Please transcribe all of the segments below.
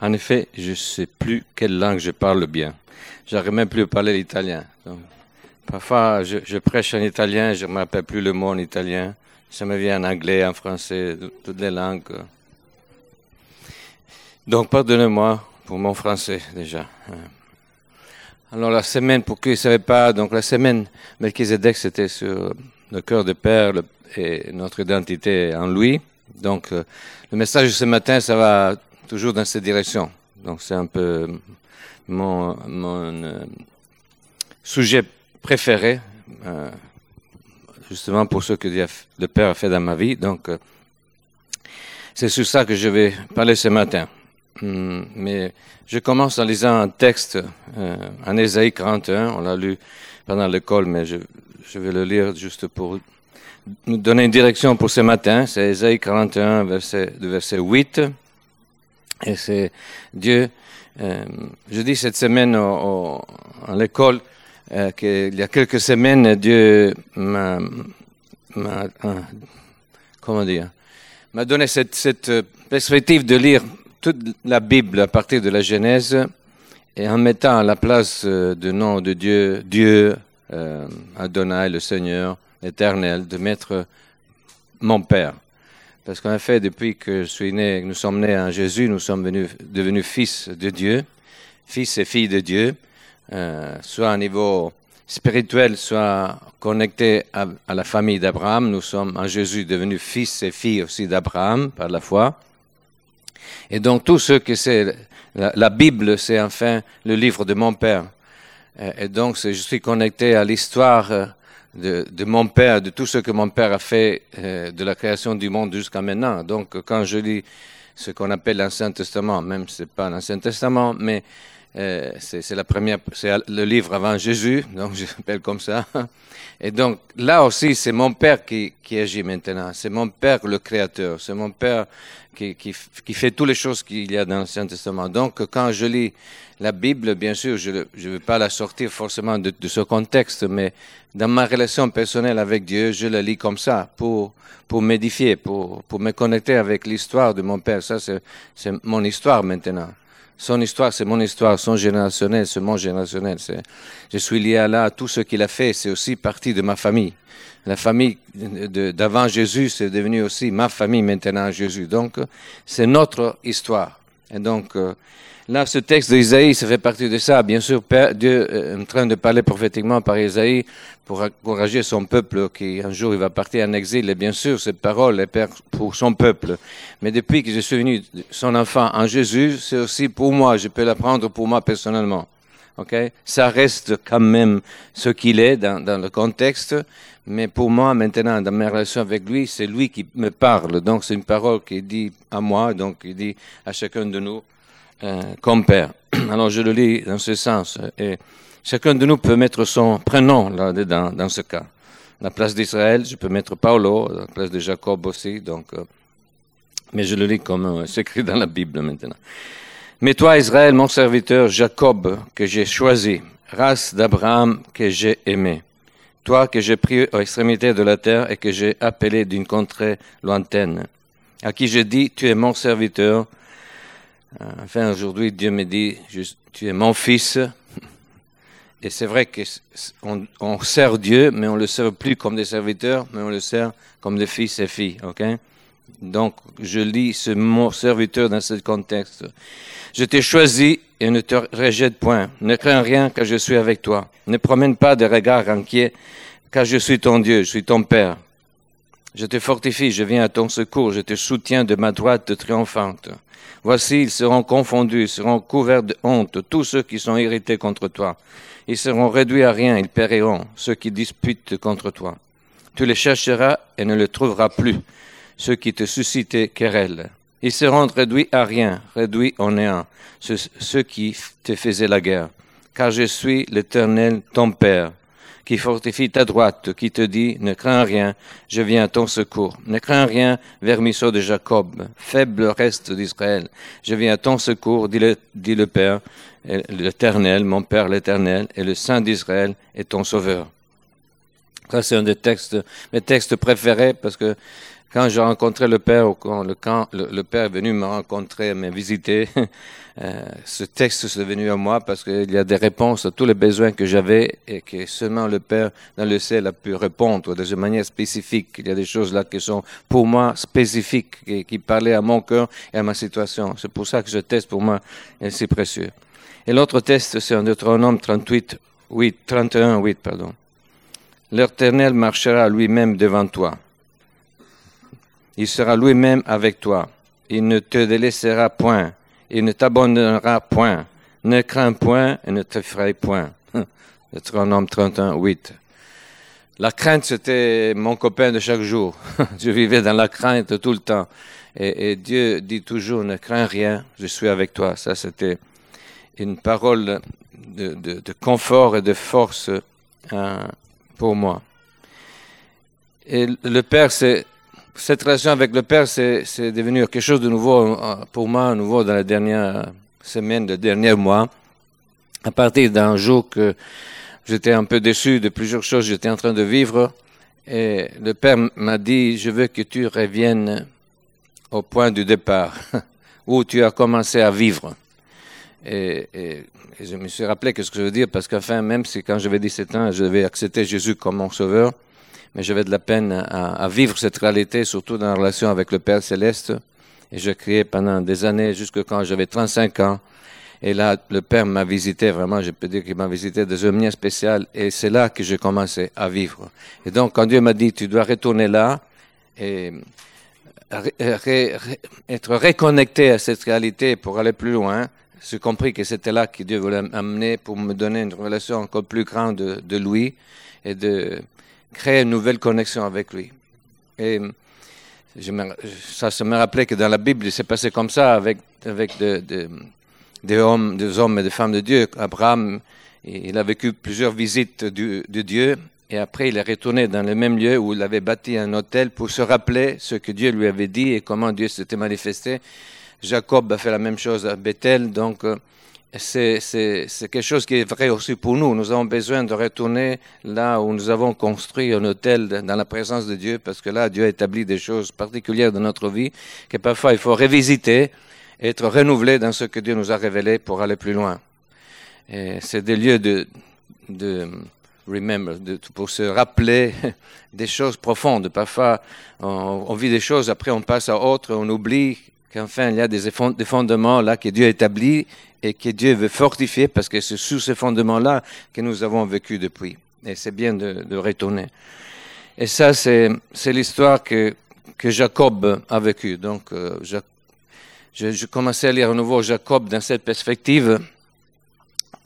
En effet, je ne sais plus quelle langue je parle bien. J'arrive même plus à parler l'italien. Parfois, je, prêche en italien, je ne me rappelle plus le mot en italien. Ça me vient en anglais, en français, toutes les langues. Donc, pardonnez-moi pour mon français déjà. Alors, la semaine, pour qui ne savaient pas, donc la semaine, Melchizedek, c'était sur le cœur de Père et notre identité en lui. Donc, le message de ce matin, ça va toujours dans cette direction. Donc, c'est un peu mon, mon euh, sujet préféré, euh, justement pour ce que le Père a fait dans ma vie. Donc, euh, c'est sur ça que je vais parler ce matin. Hum, mais je commence en lisant un texte euh, en Ésaïe 41. On l'a lu pendant l'école, mais je, je, vais le lire juste pour nous donner une direction pour ce matin. C'est Ésaïe 41, verset, verset 8. Et c'est Dieu. Euh, je dis cette semaine à l'école euh, qu'il y a quelques semaines, Dieu m'a, euh, comment dire, m'a donné cette, cette perspective de lire toute la Bible à partir de la Genèse et en mettant à la place du nom de Dieu, Dieu, euh, Adonai, le Seigneur, l'Éternel, de mettre mon Père. Parce qu'en fait, depuis que je suis né, nous sommes nés en Jésus, nous sommes venus, devenus fils de Dieu, fils et filles de Dieu, euh, soit au niveau spirituel, soit connectés à, la famille d'Abraham. Nous sommes en Jésus devenus fils et filles aussi d'Abraham par la foi. Et donc tout ce que c'est la, Bible, c'est enfin le livre de mon père. Et donc je suis connecté à l'histoire de, de, mon père, de tout ce que mon père a fait euh, de la création du monde jusqu'à maintenant. Donc quand je lis ce qu'on appelle l'Ancien Testament, même si c'est pas l'Ancien Testament, mais euh, c'est la première, c'est le livre avant Jésus, donc je l'appelle comme ça. Et donc là aussi, c'est mon père qui, qui agit maintenant. C'est mon père le créateur. C'est mon père qui, qui, qui, fait toutes les choses qu'il y a dans l'Ancien Testament. Donc quand je lis la Bible, bien sûr, je ne veux pas la sortir forcément de, de, ce contexte, mais dans ma relation personnelle avec Dieu, je la lis comme ça pour pour m'édifier, pour pour me connecter avec l'histoire de mon père. Ça, c'est mon histoire maintenant. Son histoire, c'est mon histoire. Son générationnel, c'est mon générationnel. Je suis lié à là. Tout ce qu'il a fait, c'est aussi partie de ma famille. La famille d'avant Jésus, c'est devenu aussi ma famille maintenant Jésus. Donc, c'est notre histoire. Et donc, là, ce texte d'Isaïe, ça fait partie de ça. Bien sûr, Dieu est en train de parler prophétiquement par Isaïe pour encourager son peuple qui un jour il va partir en exil. Et bien sûr, cette parole est pour son peuple. Mais depuis que je suis venu son enfant en Jésus, c'est aussi pour moi. Je peux l'apprendre pour moi personnellement. Ok, ça reste quand même ce qu'il est dans, dans, le contexte, mais pour moi maintenant dans mes relations avec lui, c'est lui qui me parle. Donc c'est une parole qui dit à moi, donc il dit à chacun de nous euh, comme père. Alors je le lis dans ce sens. Et chacun de nous peut mettre son prénom là-dedans, dans ce cas. La place d'Israël, je peux mettre Paulo, la place de Jacob aussi, donc, euh, mais je le lis comme euh, c'est écrit dans la Bible maintenant. Mais toi, Israël, mon serviteur, Jacob, que j'ai choisi, race d'Abraham que j'ai aimé, toi que j'ai pris aux extrémités de la terre et que j'ai appelé d'une contrée lointaine, à qui j'ai dit, tu es mon serviteur. Enfin, aujourd'hui, Dieu me dit, tu es mon fils. Et c'est vrai qu'on on sert Dieu, mais on le sert plus comme des serviteurs, mais on le sert comme des fils et filles, ok? Donc, je lis ce mot serviteur dans ce contexte. Je t'ai choisi et ne te rejette point. Ne crains rien car je suis avec toi. Ne promène pas de regards inquiets car je suis ton Dieu, je suis ton Père. Je te fortifie, je viens à ton secours, je te soutiens de ma droite triomphante. Voici, ils seront confondus, ils seront couverts de honte, tous ceux qui sont irrités contre toi. Ils seront réduits à rien, ils périront, ceux qui disputent contre toi. Tu les chercheras et ne les trouveras plus, ceux qui te suscitaient querelle. Ils seront réduits à rien, réduits en néant, ceux qui te faisaient la guerre. Car je suis l'Éternel, ton Père, qui fortifie ta droite, qui te dit, ne crains rien, je viens à ton secours. Ne crains rien, vermisseau de Jacob, faible reste d'Israël. Je viens à ton secours, dit le, dit le Père, l'Éternel, mon Père l'Éternel, et le Saint d'Israël est ton Sauveur. Ça, c'est un des textes, mes textes préférés parce que quand j'ai rencontré le Père, quand le, quand le, Père est venu me rencontrer, me visiter, euh, ce texte est venu à moi parce qu'il y a des réponses à tous les besoins que j'avais et que seulement le Père dans le ciel a pu répondre de manière spécifique. Il y a des choses là qui sont pour moi spécifiques, et qui parlaient à mon cœur et à ma situation. C'est pour ça que ce texte pour moi est si précieux. Et l'autre test, c'est en Deutéronome 38, 8, 31, 8, pardon. L'Éternel marchera lui-même devant toi. Il sera lui-même avec toi. Il ne te délaissera point. Il ne t'abandonnera point. Ne crains point et ne t'effraie point. Deutéronome 31, 8. La crainte, c'était mon copain de chaque jour. je vivais dans la crainte tout le temps. Et, Dieu dit toujours, ne crains rien, je suis avec toi. Ça, c'était une parole de, confort et de force hein, pour moi. Et le Père, c'est cette relation avec le Père, c'est devenu quelque chose de nouveau euh, pour moi, nouveau dans les dernières semaines, les derniers mois. À partir d'un jour que j'étais un peu déçu de plusieurs choses que j'étais en train de vivre, et le Père m'a dit, je veux que tu reviennes au point du départ, où tu as commencé à vivre. Et, je me suis rappelé que ce que je veux dire, parce qu'enfin, même si quand j'avais 17 ans, je devais accepter Jésus comme mon sauveur, mais j'avais de la peine à, à, vivre cette réalité, surtout dans la relation avec le Père céleste. Et je criais pendant des années, jusque quand j'avais 35 ans. Et là, le Père m'a visité, vraiment, je peux dire qu'il m'a visité de manière spéciale. Et c'est là que j'ai commencé à vivre. Et donc, quand Dieu m'a dit, tu dois retourner là et être reconnecté à cette réalité pour aller plus loin, j'ai compris que c'était là que Dieu voulait m'amener pour me donner une relation encore plus grande de, de lui et de créer une nouvelle connexion avec lui. Et je ça, se me rappelait que dans la Bible, il s'est passé comme ça avec, avec de, de, des, hommes, hommes et des femmes de Dieu. Abraham, il a vécu plusieurs visites de, de Dieu et après il est retourné dans le même lieu où il avait bâti un hôtel pour se rappeler ce que Dieu lui avait dit et comment Dieu s'était manifesté. Jacob a fait la même chose à Bethel, donc euh, c'est quelque chose qui est vrai aussi pour nous. Nous avons besoin de retourner là où nous avons construit un hôtel dans la présence de Dieu, parce que là, Dieu a établi des choses particulières dans notre vie que parfois il faut revisiter, être renouvelé dans ce que Dieu nous a révélé pour aller plus loin. C'est des lieux de, de remember, de, pour se rappeler des choses profondes. Parfois, on, on, vit des choses, après on passe à autre, on oublie qu'enfin il y a des, fondements là que Dieu a établis et que Dieu veut fortifier parce que c'est sous ces fondements-là que nous avons vécu depuis. Et c'est bien de, de, retourner. Et ça, c'est, l'histoire que, que Jacob a vécue. Donc, euh, je, je, commençais à lire à nouveau Jacob dans cette perspective,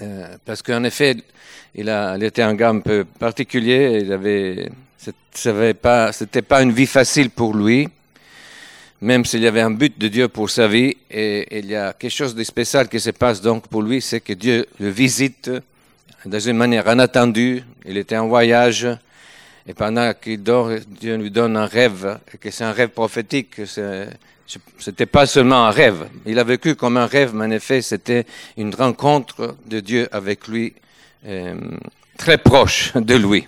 euh, parce qu'en effet, il, a, il était un gars un peu particulier. Il avait, c'était pas, pas une vie facile pour lui même s'il y avait un but de Dieu pour sa vie, et, il y a quelque chose de spécial qui se passe donc pour lui, c'est que Dieu le visite dans une manière inattendue. Il était en voyage, et pendant qu'il dort, Dieu lui donne un rêve, et que c'est un rêve prophétique. C'était pas seulement un rêve. Il a vécu comme un rêve, mais en effet, c'était une rencontre de Dieu avec lui, euh, très proche de lui.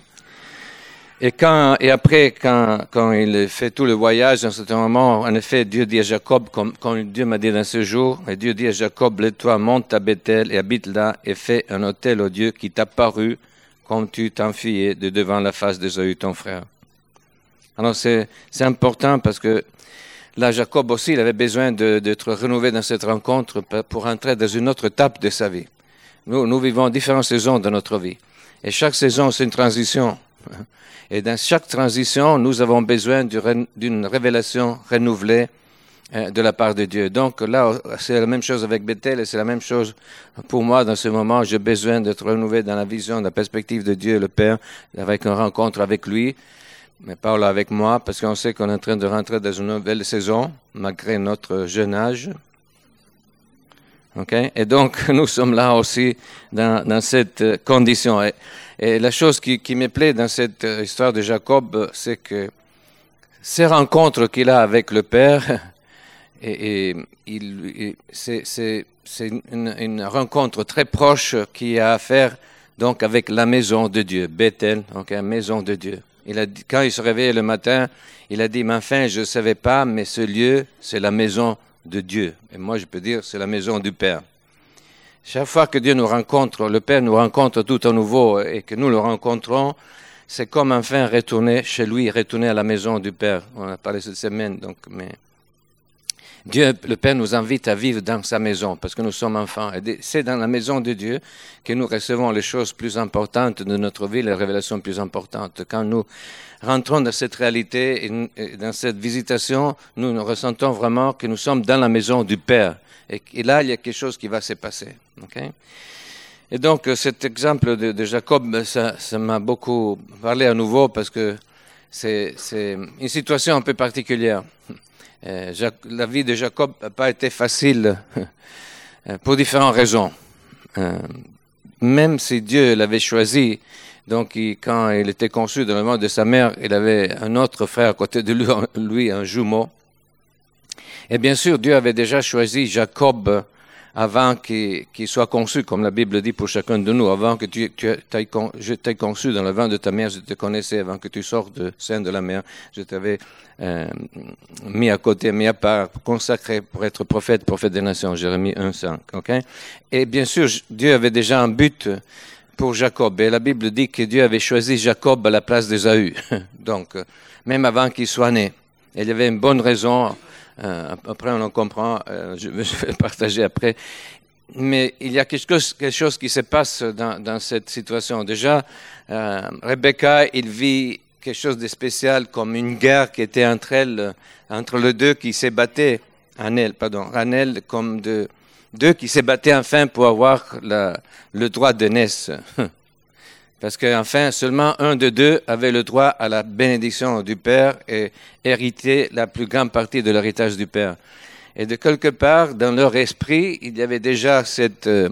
Et, quand, et après, quand, quand il fait tout le voyage, dans ce moment, en effet, Dieu dit à Jacob, comme, comme Dieu m'a dit dans ce jour, et Dieu dit à Jacob, lève-toi, monte à Bethel et habite là et fais un hôtel au Dieu qui t'a paru comme tu t'enfuyais de devant la face d'Ésaü, ton frère. Alors c'est, c'est important parce que là, Jacob aussi, il avait besoin d'être renouvelé dans cette rencontre pour entrer dans une autre étape de sa vie. Nous, nous vivons différentes saisons de notre vie. Et chaque saison, c'est une transition. Et dans chaque transition, nous avons besoin d'une révélation renouvelée euh, de la part de Dieu. Donc là, c'est la même chose avec Bethel et c'est la même chose pour moi dans ce moment. J'ai besoin d'être renouvelé dans la vision, dans la perspective de Dieu, le Père, avec une rencontre avec lui, mais pas avec moi, parce qu'on sait qu'on est en train de rentrer dans une nouvelle saison, malgré notre jeune âge. Okay? Et donc, nous sommes là aussi dans, cette condition. Et, la chose qui, me plaît dans cette euh, histoire de Jacob, c'est que ces rencontres qu'il a avec le Père, c'est, une, rencontre très proche qui a à faire donc avec la maison de Dieu, Bethel, la maison de Dieu. Quand il se réveillait le matin, il a dit, mais enfin, je ne savais pas, mais ce lieu, c'est la maison de Dieu. Et moi, je peux dire, c'est la maison du Père. Chaque fois que Dieu nous rencontre, le Père nous rencontre tout à nouveau et que nous le rencontrons, c'est comme enfin retourner chez lui, retourner à la maison du Père. On a parlé cette semaine, donc, mais Dieu, le Père nous invite à vivre dans sa maison parce que nous sommes enfants. Et c'est dans la maison de Dieu que nous recevons les choses plus importantes de notre vie, les révélations plus importantes. Quand nous rentrons dans cette réalité et dans cette visitation, nous nous ressentons vraiment que nous sommes dans la maison du Père. Et, là, il y a quelque chose qui va se passer. et donc, cet exemple de, Jacob, ça, m'a beaucoup parlé à nouveau parce que c'est une situation un peu particulière. Euh, la vie de Jacob n'a pas été facile euh, pour différentes raisons. Euh, même si Dieu l'avait choisi, donc quand il était conçu dans le monde de sa mère, il avait un autre frère à côté de lui, lui un jumeau. Et bien sûr, Dieu avait déjà choisi Jacob avant qu'il soit conçu, comme la Bible dit pour chacun de nous, avant que tu, tu je t'ai conçu dans le vin de ta mère, je te connaissais, avant que tu sortes de sein de la mer, je t'avais euh, mis à côté, mis à part, consacré pour être prophète, prophète des nations, Jérémie 1.5. Okay? Et bien sûr, Dieu avait déjà un but pour Jacob. Et la Bible dit que Dieu avait choisi Jacob à la place d'Ésaü. Donc, même avant qu'il soit né. il y avait une bonne raison euh, après, on en comprend, euh, je, vais partager après. Mais il y a quelque chose, quelque chose qui se passe dans, dans cette situation. Déjà, euh, Rebecca, il vit quelque chose de spécial comme une guerre qui était entre elles, entre les deux qui s'ébattaient, elle, pardon, elle comme de, deux qui s'ébattaient enfin pour avoir la, le droit de naissance. Parce qu'enfin, seulement un de deux avait le droit à la bénédiction du Père et héritait la plus grande partie de l'héritage du Père. Et de quelque part, dans leur esprit, il y avait déjà cette, euh,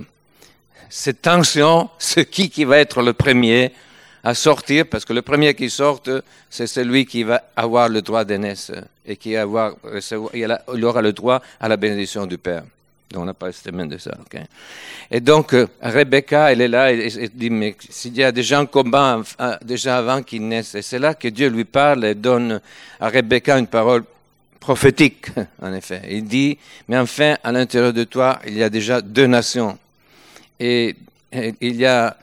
cette tension, ce qui, qui va être le premier à sortir, parce que le premier qui sort, c'est celui qui va avoir le droit d'aînesse et qui aura le droit à la bénédiction du Père. On n'a pas semaine de ça. Et donc, euh, Rebecca, elle est là et, dit, mais s'il y a déjà un combat déjà avant qu'il naisse, et c'est là que Dieu lui parle et donne à Rebecca une parole prophétique, en effet. Il dit, mais enfin, à l'intérieur de toi, il y a déjà deux nations. Et, il y a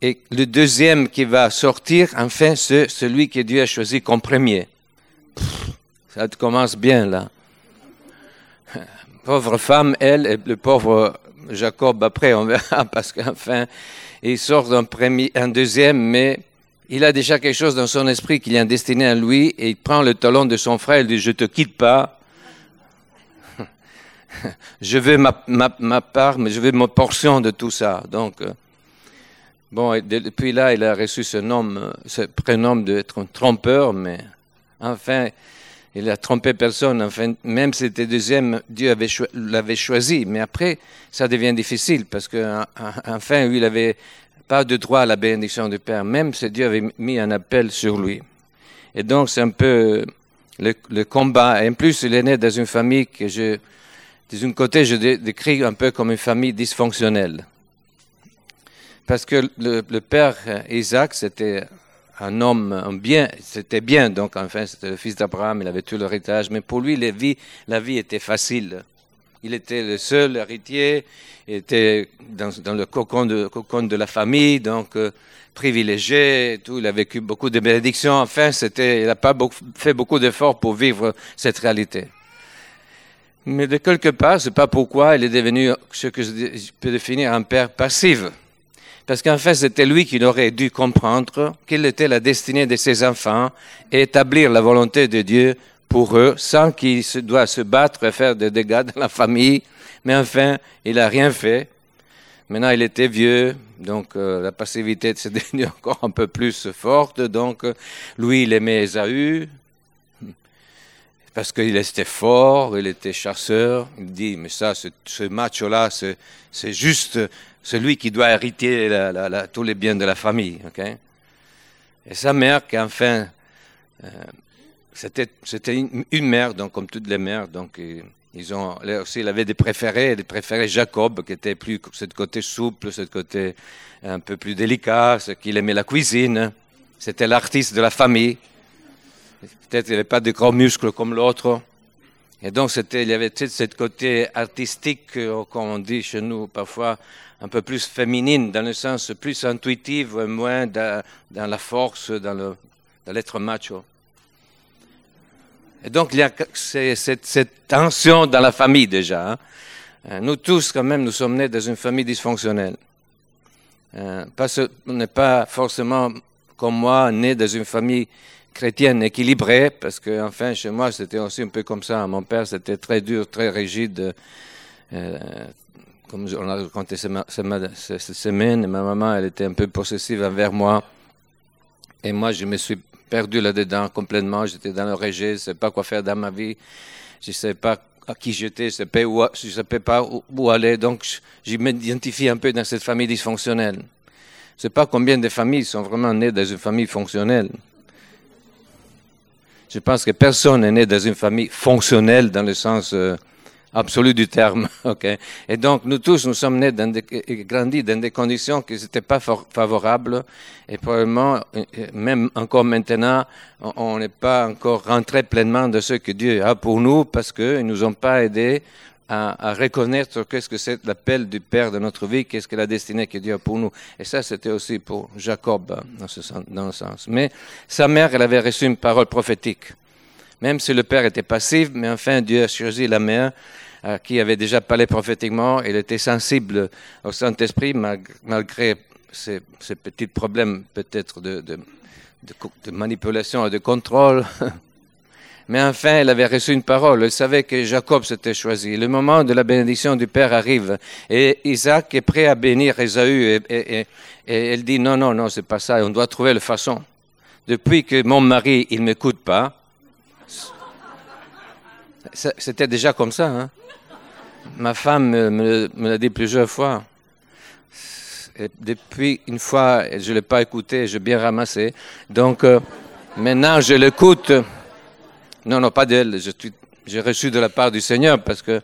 et le deuxième qui va sortir, enfin, c'est celui que Dieu a choisi comme premier. ça commence bien là pauvre femme, elle, et le pauvre Jacob, après, on verra, parce qu'enfin, il sort d'un premier, un deuxième, mais il a déjà quelque chose dans son esprit qu'il a destiné à lui, et il prend le talon de son frère, il dit, je te quitte pas, je veux ma, ma, part, mais je veux ma portion de tout ça. Donc, euh, bon, depuis là, il a reçu ce nom, ce prénom d'être un trompeur, mais enfin, il a trompé personne. Enfin, même si c'était deuxième, Dieu l'avait choisi. Mais après, ça devient difficile parce que, enfin, il n'avait pas de droit à la bénédiction du Père, même si Dieu avait mis un appel sur lui. Et donc, c'est un peu le, combat. En plus, il est né dans une famille que je, d'un côté, je décris un peu comme une famille dysfonctionnelle. Parce que le, le père Isaac, c'était un homme, un bien, c'était bien, donc enfin c'était le fils d'Abraham, il avait tout l'héritage, mais pour lui la vie, était facile. Il était le seul héritier, il était dans, le cocon de, la famille, donc euh, privilégié, tout. Il a vécu beaucoup de bénédictions. Enfin, c'était, il n'a pas fait beaucoup d'efforts pour vivre cette réalité. Mais de quelque part, c'est pas pourquoi il est devenu ce que je peux définir un père passif. Parce qu'en fait, c'était lui qui aurait dû comprendre quelle était la destinée de ses enfants et établir la volonté de Dieu pour eux sans qu'il se doit se battre et faire des dégâts dans la famille. Mais enfin, il n'a rien fait. Maintenant, il était vieux, donc euh, la passivité s'est devenue encore un peu plus forte. Donc, lui, il aimait Esaü, parce qu'il était fort, il était chasseur. Il dit, mais ça, ce, ce macho-là, c'est juste celui qui doit hériter tous les biens de la famille. Et sa mère, qui enfin, euh, c'était, une, mère, comme toutes les mères, donc ils ont, aussi, il avait des préférés, des préférés Jacob, qui était plus ce côté souple, ce côté un peu plus délicat, ce qu'il aimait la cuisine. C'était l'artiste de la famille. Peut-être qu'il n'avait pas de gros muscles comme l'autre. Et donc, il y avait tout ce côté artistique, euh, comme on dit chez nous parfois, un peu plus féminine, dans le sens plus intuitif, moins dans, la force, dans, l'être macho. Et donc, il y a cette, tension dans la famille déjà. Hein. Euh, nous tous, quand même, nous sommes nés dans une famille dysfonctionnelle. Euh, n'est pas forcément, comme moi, né dans une famille chrétienne équilibrée, parce que, enfin, chez moi, c'était aussi un peu comme ça. Mon père, c'était très dur, très rigide. Euh, comme on a raconté cette semaine, ma maman, elle était un peu possessive envers moi. Et moi, je me suis perdu là-dedans complètement. J'étais dans le rejet, je ne savais pas quoi faire dans ma vie. Je ne savais pas à qui j'étais, je ne savais pas où, aller. Donc, je, m'identifie un peu dans cette famille dysfonctionnelle. Je ne sais pas combien de familles sont vraiment nées dans une famille fonctionnelle. Je pense que personne n'est né dans une famille fonctionnelle dans le sens euh, absolu du terme. Okay? Et donc, nous tous, nous sommes nés dans des, grandis dans des conditions qui n'étaient pas favorables. Et probablement, euh, même encore maintenant, on n'est pas encore rentré pleinement de ce que Dieu a pour nous parce qu'ils ne nous ont pas aidés à, reconnaître qu'est-ce que c'est l'appel du Père de notre vie, qu'est-ce que la destinée que Dieu a pour nous. Et ça, c'était aussi pour Jacob, hein, dans ce, sens, dans sens. Mais sa mère, elle avait reçu une parole prophétique. Même si le Père était passif, mais enfin, Dieu a choisi la mère à qui avait déjà parlé prophétiquement. Elle était sensible au Saint-Esprit, malgré ses, petits problèmes peut-être de, de manipulation et de contrôle. Mais enfin, elle avait reçu une parole. Elle savait que Jacob s'était choisi. Le moment de la bénédiction du Père arrive. Et Isaac est prêt à bénir Esaü. Et, elle dit, non, non, non, c'est pas ça. On doit trouver la façon. Depuis que mon mari, il m'écoute pas. C'était déjà comme ça. Hein? Ma femme me, l'a dit plusieurs fois. Depuis une fois, je ne l'ai pas écouté, j'ai bien ramassé. Donc, euh, maintenant, je l'écoute. Non, non, pas d'elle. J'ai reçu de la part du Seigneur parce que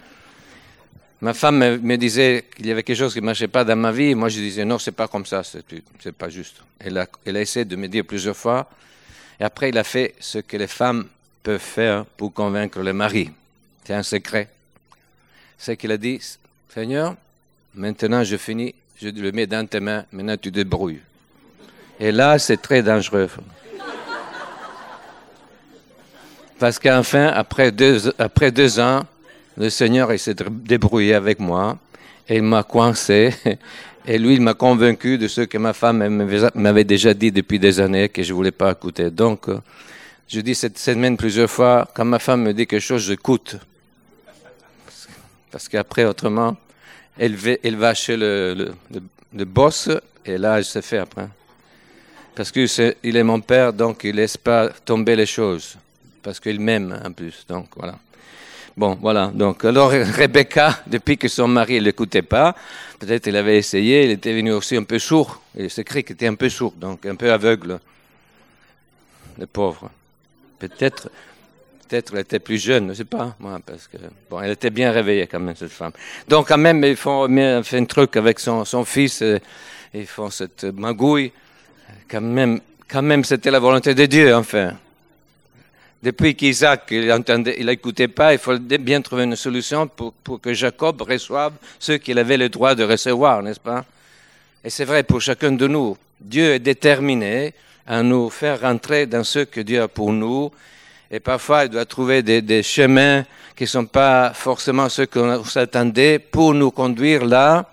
ma femme me, disait qu'il y avait quelque chose qui ne marchait pas dans ma vie. Moi, je disais non, c'est pas comme ça, c'est pas juste. Elle a, essayé de me dire plusieurs fois. Et après, il a fait ce que les femmes peuvent faire pour convaincre le mari. C'est un secret. C'est qu'il a dit Seigneur, maintenant je finis, je le mets dans tes mains, maintenant tu débrouilles. Et là, c'est très dangereux. Parce qu'enfin, après deux, après deux ans, le Seigneur s'est débrouillé avec moi et il m'a coincé. Et lui, il m'a convaincu de ce que ma femme m'avait déjà dit depuis des années que je voulais pas écouter. Donc, je dis cette semaine plusieurs fois, quand ma femme me dit quelque chose, j'écoute. Parce qu'après, autrement, elle va, chez le, le, boss et là, elle se fait après. Parce qu'il est, est mon père, donc il laisse pas tomber les choses parce qu'il m'aime en plus. Donc voilà. Bon, voilà. Donc, alors, Rebecca, depuis que son mari ne l'écoutait pas, peut-être il avait essayé, il était venu aussi un peu sourd. Il s'est qu'il était un peu sourd, donc un peu aveugle. Le pauvre. Peut-être, peut-être elle était plus jeune, je ne sais pas, moi, parce que, bon, elle était bien réveillée quand même, cette femme. Donc, quand même, ils font, fait un truc avec son, son fils, euh, ils font cette magouille. Quand même, quand même, c'était la volonté de Dieu, enfin. Depuis qu'Isaac, il n'écoutait pas, il fallait bien trouver une solution pour, pour que Jacob reçoive ce qu'il avait le droit de recevoir, n'est-ce pas? Et c'est vrai pour chacun de nous. Dieu est déterminé à nous faire rentrer dans ce que Dieu a pour nous. Et parfois, il doit trouver des, des chemins qui ne sont pas forcément ceux qu'on s'attendait pour nous conduire là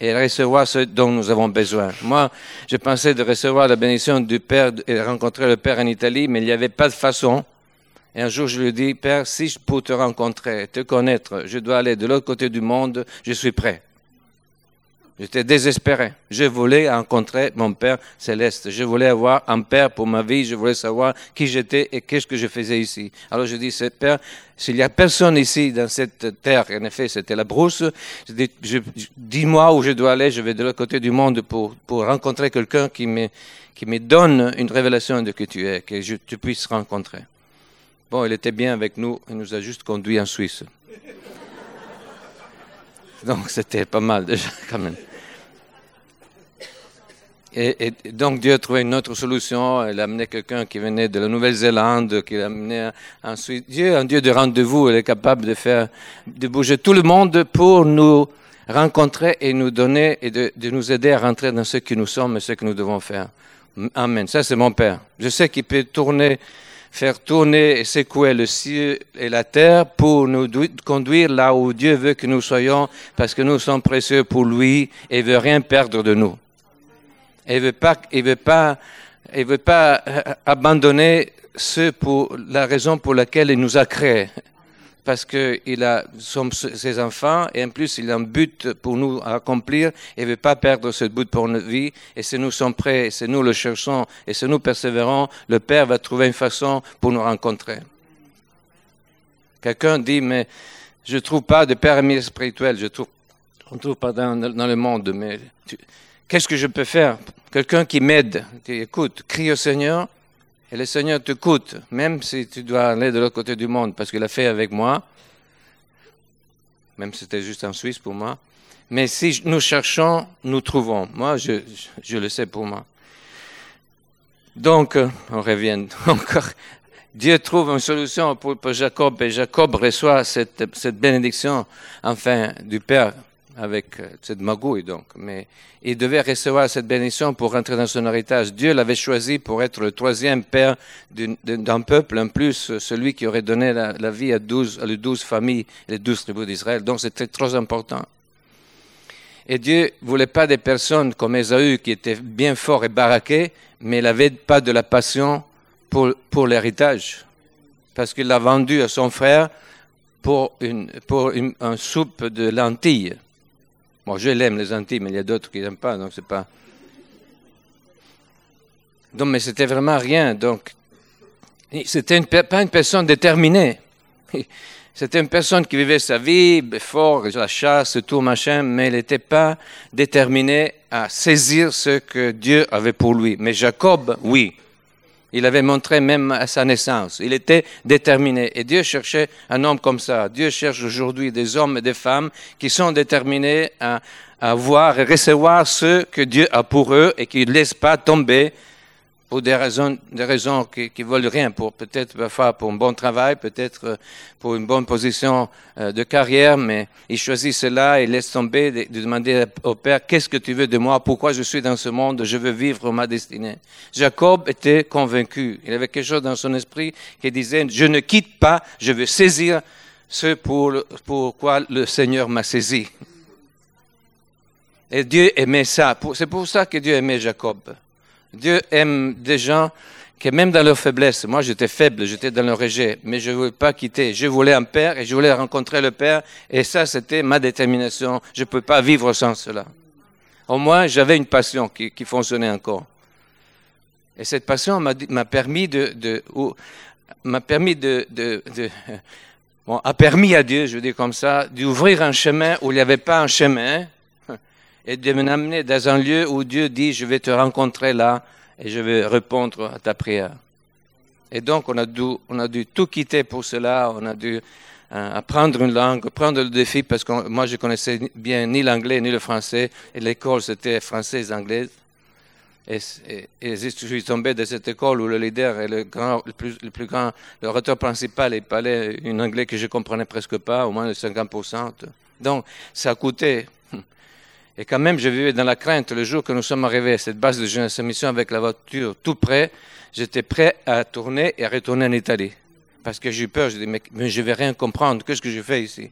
et recevoir ce dont nous avons besoin. Moi, je pensais de recevoir la bénédiction du Père et rencontrer le Père en Italie, mais il n'y avait pas de façon. Et un jour, je lui dis, Père, si je peux te rencontrer, te connaître, je dois aller de l'autre côté du monde, je suis prêt. J'étais désespéré. Je voulais rencontrer mon Père céleste. Je voulais avoir un Père pour ma vie. Je voulais savoir qui j'étais et qu'est-ce que je faisais ici. Alors je dis, Père, s'il n'y a personne ici dans cette terre, en effet, c'était la brousse, dis-moi où je dois aller. Je vais de l'autre côté du monde pour, pour rencontrer quelqu'un qui me, qui me donne une révélation de qui tu es, que je, tu puisses rencontrer. Bon, il était bien avec nous, il nous a juste conduit en Suisse. Donc c'était pas mal déjà quand même. Et, donc Dieu a trouvé une autre solution. Il a amené quelqu'un qui venait de la Nouvelle-Zélande, qui l'a amené ensuite. Dieu est un Dieu de rendez-vous. Il est capable de faire, de bouger tout le monde pour nous rencontrer et nous donner et de nous aider à rentrer dans ce que nous sommes et ce que nous devons faire. Amen. Ça, c'est mon Père. Je sais qu'il peut tourner, faire tourner et secouer le ciel et la terre pour nous conduire là où Dieu veut que nous soyons parce que nous sommes précieux pour lui et il veut rien perdre de nous. Il veut pas, il veut pas, il veut pas euh, abandonner ce pour la raison pour laquelle il nous a créés. Parce qu'il a ses enfants et en plus il a un but pour nous à accomplir et il veut pas perdre ce but pour notre vie. Et si nous sommes prêts, si nous le cherchons et si nous persévérons, le Père va trouver une façon pour nous rencontrer. Quelqu'un dit, mais je trouve pas de père spirituel, je trouve, on trouve pas dans, dans le monde, mais Qu'est-ce que je peux faire? Quelqu'un qui m'aide, qui écoute, crie au Seigneur, et le Seigneur t'écoute, même si tu dois aller de l'autre côté du monde, parce qu'il a fait avec moi, même si c'était juste en Suisse pour moi. Mais si nous cherchons, nous trouvons. Moi, je, le sais pour moi. Donc, on revient encore. Dieu trouve une solution pour, Jacob et Jacob reçoit cette bénédiction, enfin, du Père avec euh, cette magouille donc, mais il devait recevoir cette bénédiction pour rentrer dans son héritage. Dieu l'avait choisi pour être le troisième père d'un peuple, en plus celui qui aurait donné la, vie à, douze, à les douze familles, les douze tribus d'Israël. Donc c'était trop important. Et Dieu voulait pas des personnes comme Esaü qui étaient bien forts et baraqués, mais il n'avait pas de la passion pour, pour l'héritage, parce qu'il l'a vendu à son frère pour, une, pour une, un soupe de lentilles. Bon, je l'aime, les Antilles, mais il y a d'autres qui n'aiment pas, donc c'est pas. Donc, mais c'était vraiment rien. Donc, c'était pas une personne déterminée. C'était une personne qui vivait sa vie, fort, la chasse, tout machin, mais il n'était pas déterminé à saisir ce que Dieu avait pour lui. Mais Jacob, oui. Il avait montré même à sa naissance. Il était déterminé. Et Dieu cherchait un homme comme ça. Dieu cherche aujourd'hui des hommes et des femmes qui sont déterminés à, à voir et recevoir ce que Dieu a pour eux et qui ne laissent pas tomber pour des raisons, des raisons qui, qui veulent rien, pour peut-être parfois pour un bon travail, peut-être euh, pour une bonne position euh, de carrière, mais il choisit cela et laisse tomber de, de demander au Père, qu'est-ce que tu veux de moi? Pourquoi je suis dans ce monde? Je veux vivre ma destinée. Jacob était convaincu. Il avait quelque chose dans son esprit qui disait, je ne quitte pas, je veux saisir ce pour, pour quoi le Seigneur m'a saisi. Et Dieu aimait ça. C'est pour ça que Dieu aimait Jacob. Dieu aime des gens qui, même dans leur faiblesse, moi j'étais faible, j'étais dans le rejet, mais je ne voulais pas quitter. Je voulais un père et je voulais rencontrer le père, et ça c'était ma détermination. Je ne peux pas vivre sans cela. Au moins j'avais une passion qui, fonctionnait encore. Et cette passion m'a permis de, de m'a permis de, a permis à Dieu, je dire comme ça, d'ouvrir un chemin où il n'y avait pas un chemin, et de m'amener dans un lieu où Dieu dit, je vais te rencontrer là et je vais répondre à ta prière. Et donc, on a dû, on a dû tout quitter pour cela. On a dû euh, apprendre une langue, prendre le défi, parce que moi, je connaissais bien ni l'anglais ni le français. Et l'école, c'était française anglaise. Et, et, je suis tombé de cette école où le leader et le, grand, le, plus, le plus grand, principal, il parlait un anglais que je comprenais presque pas, au moins de 50%. Donc, ça coûté et quand même, je vivais dans la crainte le jour que nous sommes arrivés à cette base de jeunesse mission avec la voiture tout près. J'étais prêt à tourner et à retourner en Italie. Parce que j'ai eu peur. Je dis, mais, je vais rien comprendre. Qu'est-ce que je fais ici?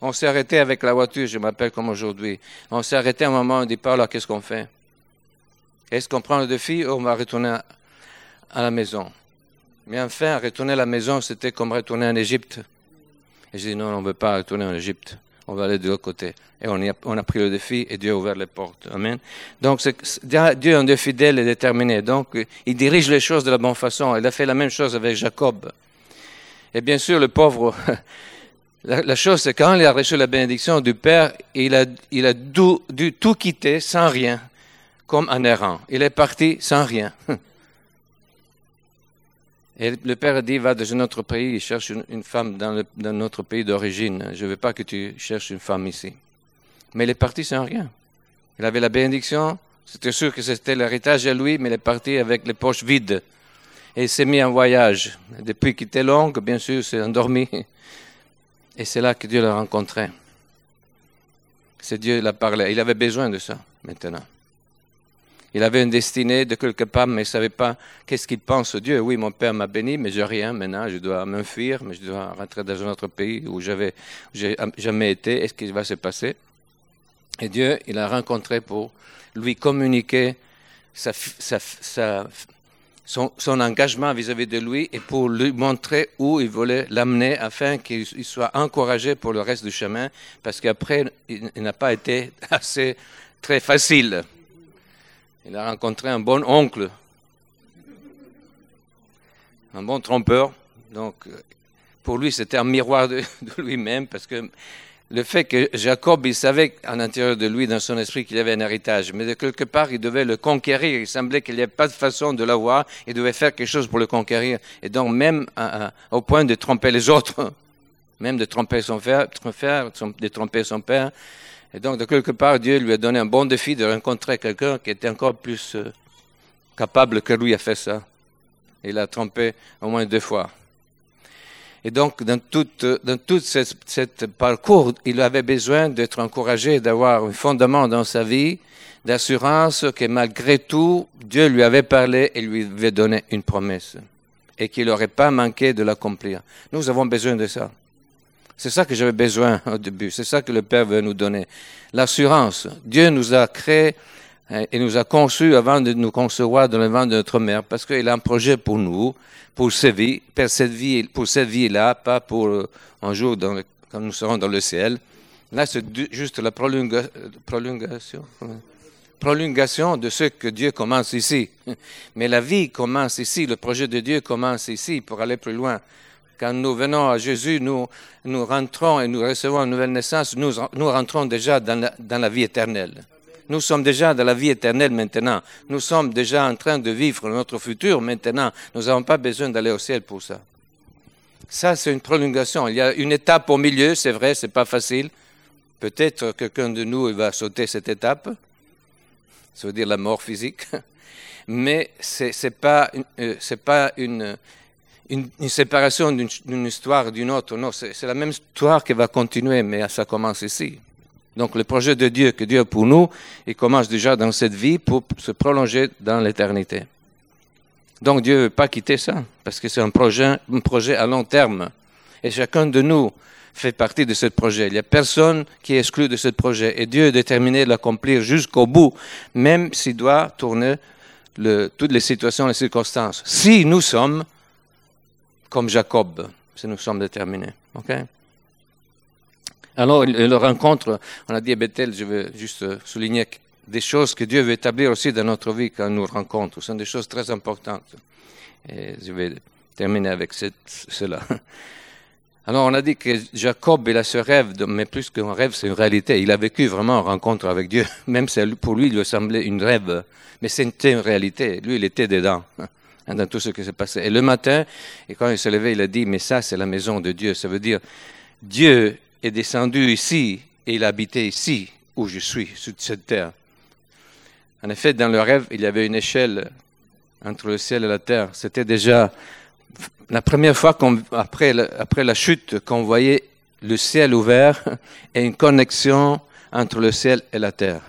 On s'est arrêté avec la voiture, je m'appelle comme aujourd'hui. On s'est arrêté un moment, on dit, pas là, qu'est-ce qu'on fait? Est-ce qu'on prend le défi ou on va retourner à, à la maison? Mais enfin, retourner à la maison, c'était comme retourner en Égypte. Et j'ai dit, non, on ne veut pas retourner en Égypte on va aller de l'autre côté. Et on a, pris le défi et Dieu a ouvert les portes. Amen. Donc, Dieu est un Dieu fidèle et déterminé. Donc, il dirige les choses de la bonne façon. Il a fait la même chose avec Jacob. Et bien sûr, le pauvre, la, chose, c'est quand il a reçu la bénédiction du Père, il a, il a dû tout quitter sans rien, comme un errant. Il est parti sans rien. Et le père dit, va dans un autre pays, il cherche une, femme dans, notre pays d'origine. Je ne veux pas que tu cherches une femme ici. Mais il est parti sans rien. Il avait la bénédiction, C'était sûr que c'était l'héritage à lui, mais il est parti avec les poches vides. Et il s'est mis en voyage. Depuis qu'il était long, bien sûr, s'est endormi. Et c'est là que Dieu l'a rencontré. C'est Dieu qui l'a parlé. Il avait besoin de ça maintenant. Il avait une destinée de quelque part, mais il ne savait pas qu'est-ce qu'il pense Dieu. Oui, mon père m'a béni, mais j'ai rien maintenant. Je dois m'enfuir, mais je dois rentrer dans un autre pays où j'avais jamais été. Est-ce qu'il va se passer? Et Dieu, il a rencontré pour lui communiquer sa, son, son, engagement vis-à-vis de lui et pour lui montrer où il voulait l'amener afin qu'il soit encouragé pour le reste du chemin, parce qu'après, il n'a pas été assez très facile. Il a rencontré un bon oncle, un bon trompeur. Donc, pour lui, c'était un miroir de, lui-même, parce que le fait que Jacob, il savait à l'intérieur de lui, dans son esprit, qu'il avait un héritage, mais de quelque part, il devait le conquérir. Il semblait qu'il n'y avait pas de façon de l'avoir. Il devait faire quelque chose pour le conquérir. Et donc, même au point de tromper les autres, même de tromper son de tromper son père, et donc, de quelque part, Dieu lui a donné un bon défi de rencontrer quelqu'un qui était encore plus euh, capable que lui à faire ça. Il a trompé au moins deux fois. Et donc, dans tout, dans tout ce parcours, il avait besoin d'être encouragé, d'avoir un fondement dans sa vie, d'assurance que malgré tout, Dieu lui avait parlé et lui avait donné une promesse. Et qu'il n'aurait pas manqué de l'accomplir. Nous avons besoin de ça. C'est ça que j'avais besoin au début. C'est ça que le Père veut nous donner. L'assurance. Dieu nous a créés hein, et nous a conçus avant de nous concevoir dans le ventre de notre mère parce qu'il a un projet pour nous, pour cette vie, pour cette vie, pour cette vie-là, pas pour euh, un jour quand nous serons dans le ciel. Là, c'est juste la prolongation, prolongation de ce que Dieu commence ici. Mais la vie commence ici, le projet de Dieu commence ici pour aller plus loin. Quand nous venons à Jésus, nous, nous rentrons et nous recevons une nouvelle naissance, nous, nous rentrons déjà dans la, dans la vie éternelle. Nous sommes déjà dans la vie éternelle maintenant. Nous sommes déjà en train de vivre notre futur maintenant. Nous n'avons pas besoin d'aller au ciel pour ça. Ça, c'est une prolongation. Il y a une étape au milieu, c'est vrai, c'est pas facile. Peut-être quelqu'un de nous va sauter cette étape. Ça veut dire la mort physique. Mais ce n'est pas, euh, pas une, une, séparation d'une histoire d'une autre. Non, c'est la même histoire qui va continuer, mais ça commence ici. Donc le projet de Dieu que Dieu a pour nous, il commence déjà dans cette vie pour se prolonger dans l'éternité. Donc Dieu ne veut pas quitter ça, parce que c'est un projet, un projet à long terme. Et chacun de nous fait partie de ce projet. Il n'y a personne qui est exclu de ce projet. Et Dieu est déterminé de l'accomplir jusqu'au bout, même s'il doit tourner le, toutes les situations, les circonstances. Si nous sommes comme Jacob, si nous sommes déterminés. ok? Alors, le rencontre, on a dit à Bethel, je veux juste souligner des choses que Dieu veut établir aussi dans notre vie quand nous rencontre. Ce sont des choses très importantes. Je vais terminer avec cela. Alors, on a dit que Jacob, il a ce rêve, mais plus qu'un rêve, c'est une réalité. Il a vécu vraiment une rencontre avec Dieu. Même si pour lui, il lui semblait une rêve. Mais c'était une réalité. Lui, il était dedans. Hein, dans tout ce qui s'est passé. Et le matin, et quand il s'est levé, il a dit, mais ça, c'est la maison de Dieu. Ça veut dire, Dieu est descendu ici et il habitait ici, où je suis, sur cette terre. En effet, dans le rêve, il y avait une échelle entre le ciel et la terre. C'était déjà la première fois après, après la chute qu'on voyait le ciel ouvert et une connexion entre le ciel et la terre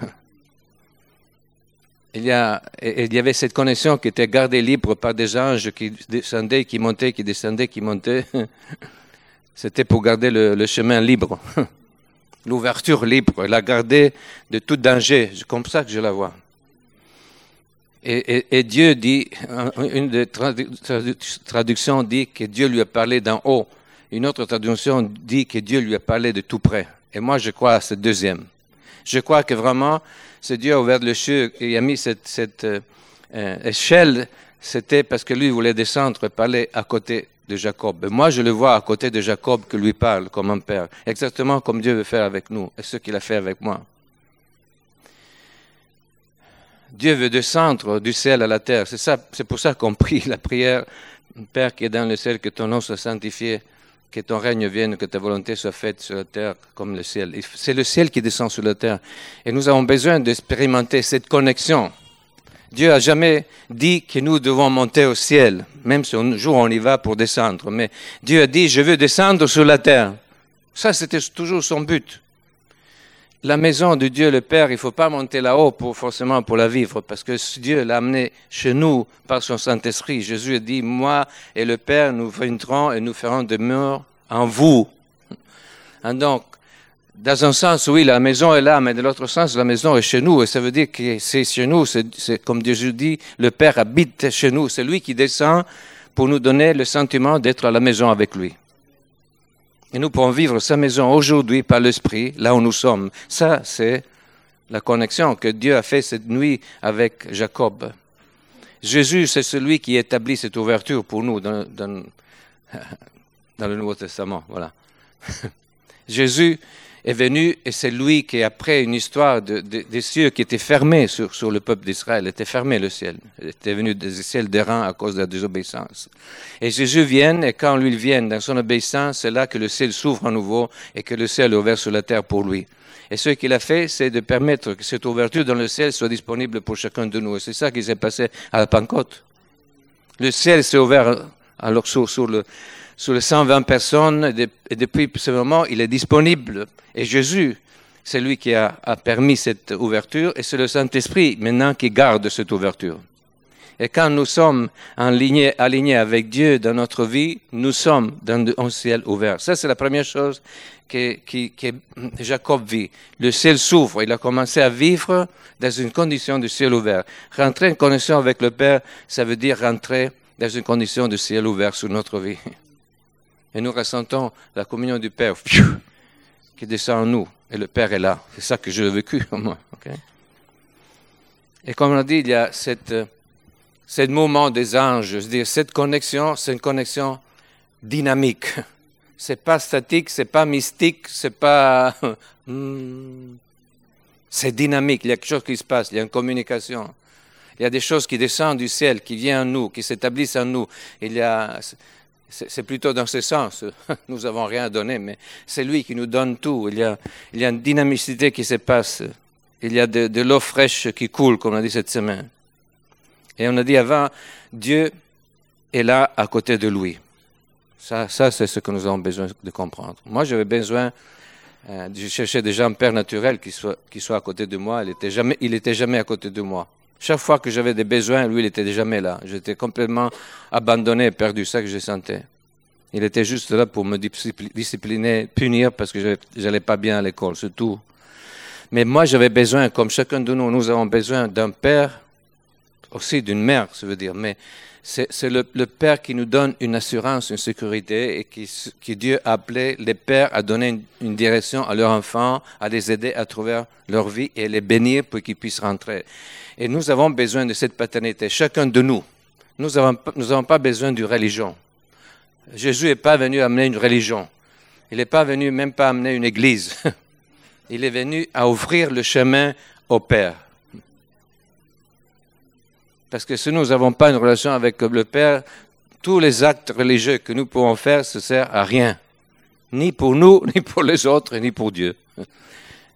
il y, avait cette connexion qui était gardée libre par des anges qui descendaient, qui montaient, qui descendaient, qui montaient. C'était pour garder le, chemin libre, l'ouverture libre, la garder de tout danger. C'est comme ça que je la vois. Et, et, Dieu dit, une des traductions dit que Dieu lui a parlé d'en haut. Une autre traduction dit que Dieu lui a parlé de tout près. Et moi, je crois à cette deuxième. Je crois que vraiment, c'est Dieu a ouvert le ciel et a mis cette, euh, euh, échelle, c'était parce que lui voulait descendre et parler à côté de Jacob. Moi, je le vois à côté de Jacob que lui parle comme un père, exactement comme Dieu veut faire avec nous et ce qu'il a fait avec moi. Dieu veut descendre du ciel à la terre. C'est c'est pour ça qu'on prie la prière, Père qui est dans le ciel, que ton nom soit sanctifié, que ton règne vienne, que ta volonté soit faite sur la terre comme le ciel. C'est le ciel qui descend sur la terre. Et nous avons besoin d'expérimenter cette connexion. Dieu a jamais dit que nous devons monter au ciel, même si un jour on y va pour descendre. Mais Dieu a dit, je veux descendre sur la terre. Ça, c'était toujours son but. La maison de Dieu le Père, il ne faut pas monter là-haut pour, forcément pour la vivre, parce que Dieu l'a amené chez nous par son Saint-Esprit. Jésus a dit, moi et le Père, nous viendrons et nous ferons demeure en vous. Et donc, dans un sens, oui, la maison est là, mais de l'autre sens, la maison est chez nous. Et ça veut dire que c'est chez nous, c'est comme Jésus dit, le Père habite chez nous. C'est lui qui descend pour nous donner le sentiment d'être à la maison avec lui. Et nous pouvons vivre sa maison aujourd'hui par l'Esprit, là où nous sommes. Ça, c'est la connexion que Dieu a fait cette nuit avec Jacob. Jésus, c'est celui qui établit cette ouverture pour nous dans, dans, dans le Nouveau Testament. Voilà. Jésus est venu et c'est lui qui, après une histoire de, des cieux qui étaient fermés sur, sur le peuple d'Israël, était fermé le ciel. Il était venu des ciels d'airain à cause de la désobéissance. Et Jésus vient et quand lui vient dans son obéissance, c'est là que le ciel s'ouvre à nouveau et que le ciel est ouvert sur la terre pour lui. Et ce qu'il a fait, c'est de permettre que cette ouverture dans le ciel soit disponible pour chacun de nous. Et c'est ça qui s'est passé à la Pentecôte. Le ciel s'est ouvert alors sur, sur le, sur les 120 personnes, et depuis ce moment, il est disponible. Et Jésus, c'est lui qui a, permis cette ouverture, et c'est le Saint-Esprit maintenant qui garde cette ouverture. Et quand nous sommes alignés, alignés avec Dieu dans notre vie, nous sommes dans un ciel ouvert. Ça, c'est la première chose que, que Jacob vit. Le ciel s'ouvre. Il a commencé à vivre dans une condition de ciel ouvert. Rentrer en connexion avec le Père, ça veut dire rentrer dans une condition de ciel ouvert sur notre vie. Et nous ressentons la communion du Père qui descend en nous. Et le Père est là. C'est ça que j'ai vécu, moi. Et comme on dit, il y a cette, ce moment des anges. dire cette connexion, c'est une connexion dynamique. C'est pas statique, c'est pas mystique, c'est pas. Hmm, c'est dynamique. Il y a quelque chose qui se passe. Il y a une communication. Il y a des choses qui descendent du ciel, qui viennent en nous, qui s'établissent en nous. Il y a c'est plutôt dans ce sens. Nous n'avons rien donné, mais c'est lui qui nous donne tout. Il y a, il y a une dynamicité qui se passe. Il y a de, l'eau fraîche qui coule, comme on a dit cette semaine. Et on a dit avant, Dieu est là à côté de lui. Ça, ça c'est ce que nous avons besoin de comprendre. Moi, j'avais besoin euh, de chercher déjà un père naturel qui soit, qui à côté de moi. Il était jamais, jamais à côté de moi. Chaque fois que j'avais des besoins, lui, il était jamais là. J'étais complètement abandonné, perdu, ça que je sentais. Il était juste là pour me discipliner, punir parce que je n'allais pas bien à l'école, c'est tout. Mais moi, j'avais besoin, comme chacun de nous, nous avons besoin d'un père, aussi d'une mère, ça veut dire, mais c'est le, Père qui nous donne une assurance, une sécurité, et qui, Dieu a appelé les pères à donner une, direction à leurs enfants, à les aider à trouver leur vie et les bénir pour qu'ils puissent rentrer. Et nous avons besoin de cette paternité, chacun de nous. Nous n'avons pas besoin d'une religion. Jésus n'est pas venu amener une religion. Il n'est pas venu même pas amener une église. Il est venu à ouvrir le chemin au Père. Parce que si nous n'avons pas une relation avec le Père, tous les actes religieux que nous pouvons faire, ne servent à rien. Ni pour nous, ni pour les autres, ni pour Dieu.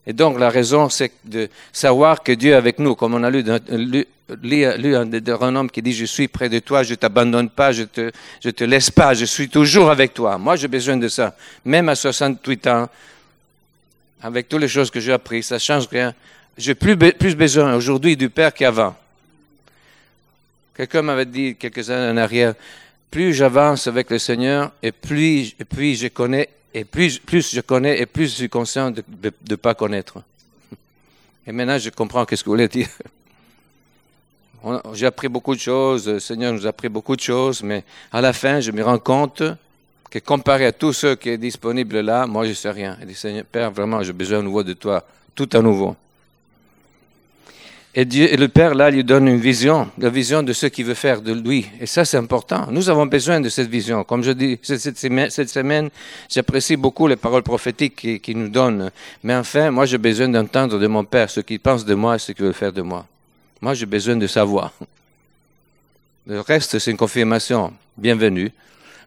Et donc la raison, c'est de savoir que Dieu est avec nous, comme on a lu, lu, un homme qui dit, je suis près de toi, je ne t'abandonne pas, je te, je te laisse pas, je suis toujours avec toi. Moi, j'ai besoin de ça. Même à 68 ans, avec toutes les choses que j'ai apprises, ça change rien. J'ai plus, plus besoin aujourd'hui du Père qu'avant. Quelqu'un m'avait dit quelques années en arrière, plus j'avance avec le Seigneur et plus, je connais, et plus, je connais et plus je suis conscient de ne pas connaître. Et maintenant, je comprends ce que vous voulez dire. J'ai appris beaucoup de choses, le Seigneur nous a appris beaucoup de choses, mais à la fin, je me rends compte que comparé à tout ce qui est disponible là, moi, je ne sais rien. Et dit, Seigneur, Père, vraiment, j'ai besoin à nouveau de toi, tout à nouveau. Et, Dieu, et le Père, là, lui donne une vision, la vision de ce qu'il veut faire de lui. Et ça, c'est important. Nous avons besoin de cette vision. Comme je dis, cette semaine, cette semaine j'apprécie beaucoup les paroles prophétiques qu'il qui nous donne. Mais enfin, moi, j'ai besoin d'entendre de mon Père ce qu'il pense de moi et ce qu'il veut faire de moi. Moi, j'ai besoin de savoir. Le reste, c'est une confirmation. Bienvenue.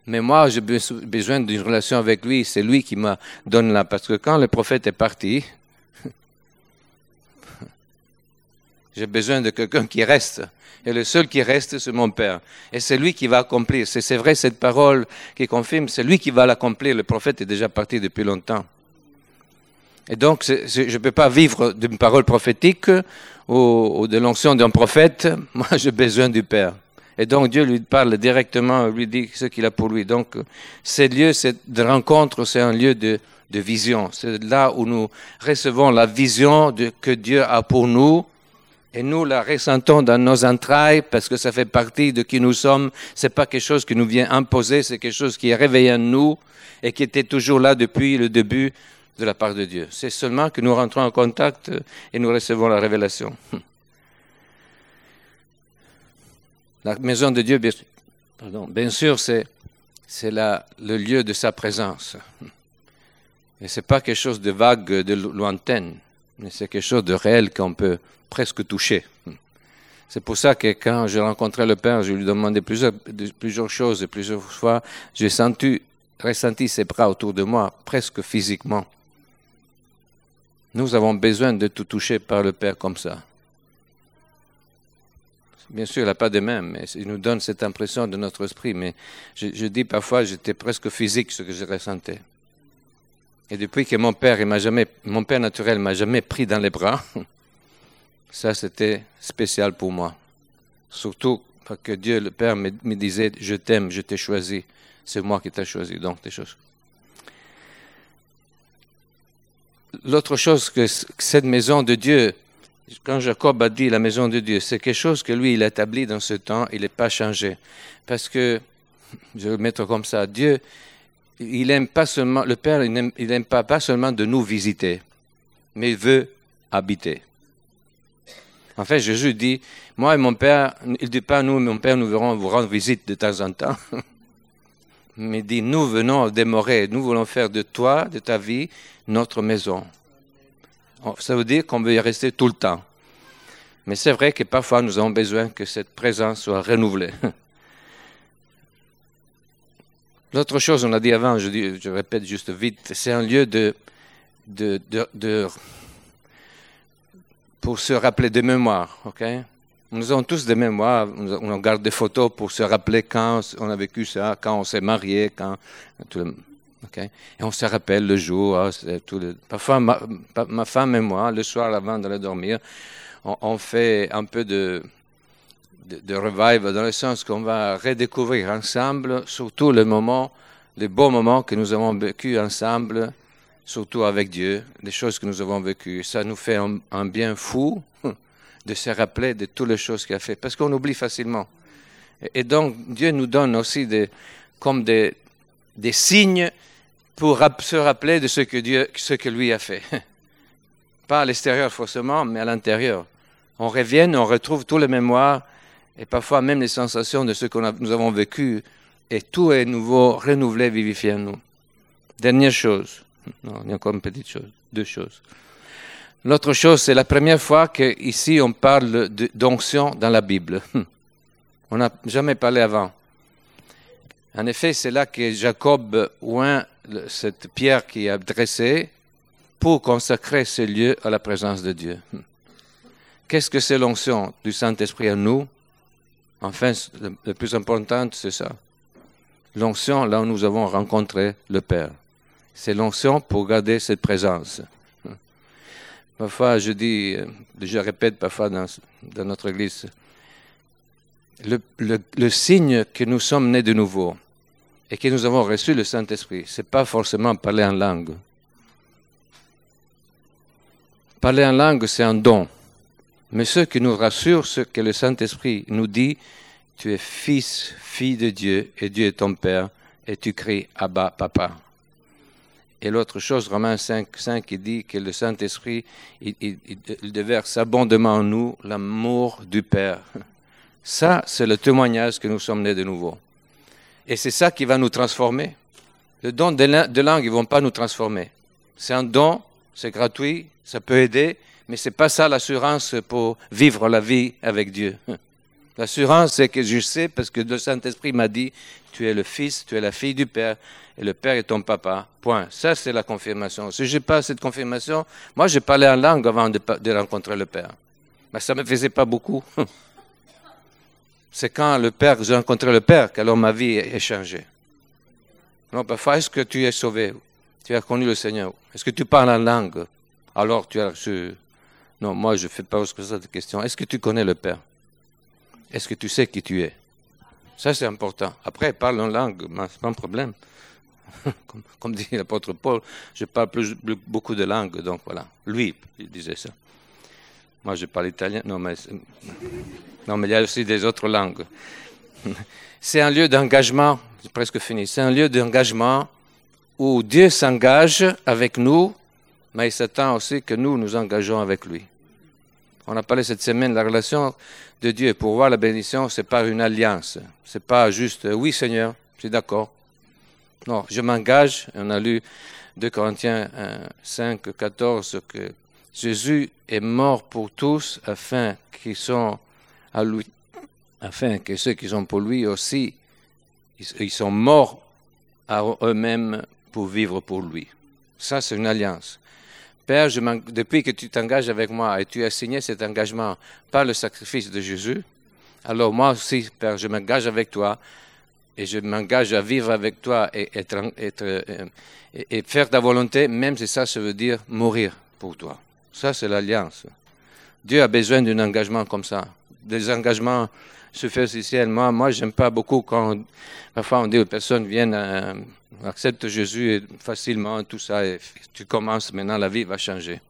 Mais moi, j'ai besoin d'une relation avec lui. C'est lui qui m'a donné là. Parce que quand le prophète est parti, j'ai besoin de quelqu'un qui reste. Et le seul qui reste, c'est mon Père. Et c'est lui qui va accomplir. C'est vrai cette parole qui confirme, c'est lui qui va l'accomplir. Le prophète est déjà parti depuis longtemps. Et donc, je ne peux pas vivre d'une parole prophétique ou, de l'onction d'un prophète. Moi, j'ai besoin du Père. Et donc, Dieu lui parle directement, lui dit ce qu'il a pour lui. Donc, ces lieux de rencontre, c'est un lieu de, vision. C'est là où nous recevons la vision que Dieu a pour nous et nous la ressentons dans nos entrailles parce que ça fait partie de qui nous sommes. C'est pas quelque chose qui nous vient imposer, c'est quelque chose qui est réveillé en nous et qui était toujours là depuis le début de la part de Dieu. C'est seulement que nous rentrons en contact et nous recevons la révélation. La maison de Dieu, bien, sûr, c'est, c'est le lieu de sa présence. Et c'est pas quelque chose de vague, de lointaine, mais c'est quelque chose de réel qu'on peut presque touché. C'est pour ça que quand j'ai rencontré le Père, je lui demandais plusieurs, plusieurs choses et plusieurs fois, j'ai senti, ressenti ses bras autour de moi, presque physiquement. Nous avons besoin de tout toucher par le Père comme ça. Bien sûr, il n'a pas de même, mais il nous donne cette impression de notre esprit. Mais je dis parfois, j'étais presque physique ce que je ressentais. Et depuis que mon père, il m'a jamais, mon père naturel m'a jamais pris dans les bras, ça, c'était spécial pour moi. Surtout parce que Dieu, le Père, me, disait, je t'aime, je t'ai choisi. C'est moi qui t'ai choisi, donc des choses. L'autre chose que cette maison de Dieu, quand Jacob a dit la maison de Dieu, c'est quelque chose que lui, il a établi dans ce temps, il n'est pas changé. Parce que, je vais le mettre comme ça, Dieu, le Père, n'aime pas, seulement de nous visiter, mais il veut habiter. En fait, Jésus dit, moi et mon Père, il ne dit pas nous mon Père, nous verrons vous rendre visite de temps en temps. Mais il dit, nous venons demeurer, nous voulons faire de toi, de ta vie, notre maison. Oh, ça veut dire qu'on veut y rester tout le temps. Mais c'est vrai que parfois nous avons besoin que cette présence soit renouvelée. L'autre chose, on a dit avant, je, répète juste vite, c'est un lieu de, de, de, de pour se rappeler des mémoires. ok? Nous avons tous des mémoires, on garde des photos pour se rappeler quand on a vécu ça, quand on s'est marié, quand. Et on se rappelle le jour. Ah, tout Parfois, ma, femme et moi, le soir avant d'aller dormir, on, fait un peu de, de, revive dans le sens qu'on va redécouvrir ensemble, surtout les moments, les beaux moments que nous avons vécu ensemble surtout avec Dieu, des choses que nous avons vécues. Ça nous fait un, bien fou de se rappeler de toutes les choses qu'il a fait, parce qu'on oublie facilement. Et, donc, Dieu nous donne aussi des, comme des, des signes pour se rappeler de ce que Dieu, ce que lui a fait. Pas à l'extérieur forcément, mais à l'intérieur. On revient, on retrouve toutes les mémoires et parfois même les sensations de ce que nous avons vécu et tout est nouveau, renouvelé, vivifié en nous. Dernière chose, non, il y a encore une petite chose, deux choses. L'autre chose, c'est la première fois qu'ici on parle d'onction dans la Bible. On n'a jamais parlé avant. En effet, c'est là que Jacob oint cette pierre qui a dressée pour consacrer ce lieu à la présence de Dieu. Qu'est-ce que c'est l'onction du Saint-Esprit à nous? Enfin, le plus important, c'est ça. L'onction, là où nous avons rencontré le Père c'est l'onction pour garder cette présence. Parfois, je dis, euh, je répète parfois dans, notre Église, le, signe que nous sommes nés de nouveau et que nous avons reçu le Saint-Esprit, ce n'est pas forcément parler en langue. Parler en langue, c'est un don. Mais ce qui nous rassure, ce que le Saint-Esprit nous dit, tu es fils, fille de Dieu, et Dieu est ton Père, et tu cries Abba, Papa. Et l'autre chose, Romains 5, 5, qui dit que le Saint-Esprit, il, il, déverse abondamment en nous l'amour du Père. Ça, c'est le témoignage que nous sommes nés de nouveau. Et c'est ça qui va nous transformer. Le don de langue, ils ne vont pas nous transformer. C'est un don, c'est gratuit, ça peut aider, mais ce n'est pas ça l'assurance pour vivre la vie avec Dieu. L'assurance, c'est que je sais parce que le Saint-Esprit m'a dit, tu es le fils, tu es la fille du Père, et le Père est ton papa. Point. Ça, c'est la confirmation. Si je n'ai pas cette confirmation, moi, j'ai parlé en langue avant de, de rencontrer le Père. Mais ça ne me faisait pas beaucoup. c'est quand le Père, j'ai rencontré le Père, qu'alors ma vie est changée. Non, parfois, est-ce que tu es sauvé? Tu as connu le Seigneur? Est-ce que tu parles en langue? Alors tu as reçu. Non, moi, je ne fais pas cette question. Est-ce que tu connais le Père? Est-ce que tu sais qui tu es? Ça, c'est important. Après, parle en langue, c'est pas un problème. comme, dit l'apôtre Paul, je parle plus, beaucoup de langues, donc voilà. Lui, il disait ça. Moi, je parle italien. Non, mais, non, mais il y a aussi des autres langues. C'est un lieu d'engagement, c'est presque fini, c'est un lieu d'engagement où Dieu s'engage avec nous, mais il s'attend aussi que nous nous engageons avec lui. On a parlé cette semaine de la relation de Dieu. Pour voir la bénédiction, c'est pas une alliance. C'est pas juste oui Seigneur, je suis d'accord. Non, je m'engage. On a lu 2 Corinthiens 5, 14 que Jésus est mort pour tous afin qu'ils sont à lui, afin que ceux qui sont pour lui aussi, ils sont morts à eux-mêmes pour vivre pour lui. Ça, c'est une alliance. Père, depuis que tu t'engages avec moi et tu as signé cet engagement par le sacrifice de Jésus, alors moi aussi, Père, je m'engage avec toi et je m'engage à vivre avec toi et, être, être, et, faire ta volonté, même si ça, ça veut dire mourir pour toi. Ça, c'est l'alliance. Dieu a besoin d'un engagement comme ça, des engagements superficiels. Moi, moi, j'aime pas beaucoup quand parfois on dit aux personnes viennent, euh, acceptent Jésus facilement, tout ça, et tu commences maintenant, la vie va changer.